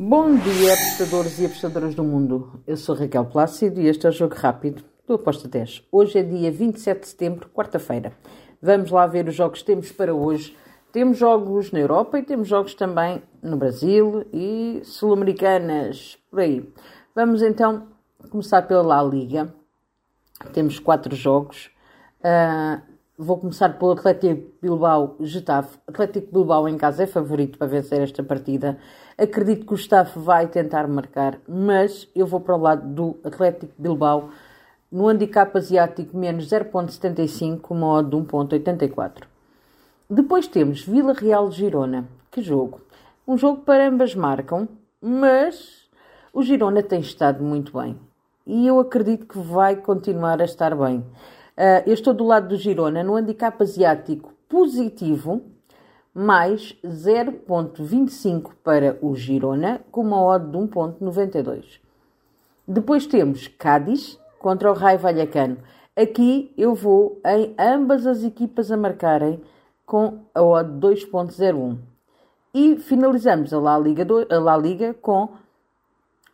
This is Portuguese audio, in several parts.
Bom dia, apostadores e apostadoras do mundo. Eu sou Raquel Plácido e este é o Jogo Rápido do Aposta 10. Hoje é dia 27 de setembro, quarta-feira. Vamos lá ver os jogos que temos para hoje. Temos jogos na Europa e temos jogos também no Brasil e sul-americanas, por aí. Vamos então começar pela La Liga. Temos quatro jogos. Uh, Vou começar pelo Atlético Bilbao Getafe. Atlético Bilbao em casa é favorito para vencer esta partida. Acredito que o Getafe vai tentar marcar, mas eu vou para o lado do Atlético Bilbao no handicap asiático menos 0.75 com modo de 1.84. Depois temos Vila Real Girona. Que jogo! Um jogo para ambas marcam, mas o Girona tem estado muito bem. E eu acredito que vai continuar a estar bem. Uh, eu estou do lado do Girona no handicap asiático positivo, mais 0.25 para o Girona, com uma odd de 1.92. Depois temos Cádiz contra o Raio Vallecano. Aqui eu vou em ambas as equipas a marcarem com a odd 2.01. E finalizamos a La, Liga a La Liga com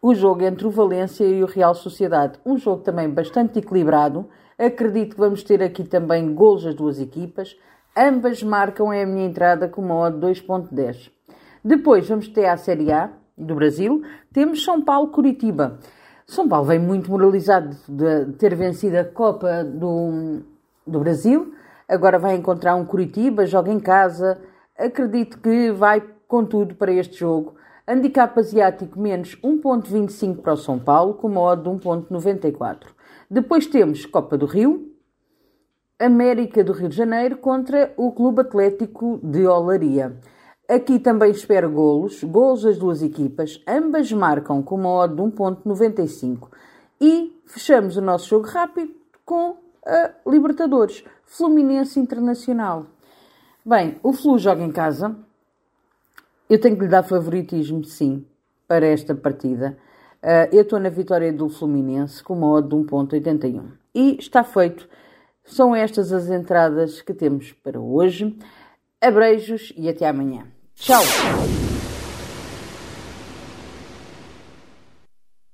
o jogo entre o Valência e o Real Sociedade. Um jogo também bastante equilibrado, Acredito que vamos ter aqui também gols das duas equipas. Ambas marcam a minha entrada com uma odd 2.10. Depois vamos ter a Série A do Brasil. Temos São Paulo-Curitiba. São Paulo vem muito moralizado de ter vencido a Copa do, do Brasil. Agora vai encontrar um Curitiba, joga em casa. Acredito que vai com tudo para este jogo. Handicap asiático menos 1.25 para o São Paulo, com uma odd de 1.94. Depois temos Copa do Rio, América do Rio de Janeiro contra o Clube Atlético de Olaria. Aqui também espero golos, golos das duas equipas, ambas marcam com uma odd de 1.95. E fechamos o nosso jogo rápido com a Libertadores, Fluminense Internacional. Bem, o Flu joga em casa. Eu tenho que lhe dar favoritismo, sim, para esta partida. Uh, eu estou na vitória do Fluminense com uma odd de 1.81. E está feito. São estas as entradas que temos para hoje. Abreijos e até amanhã. Tchau!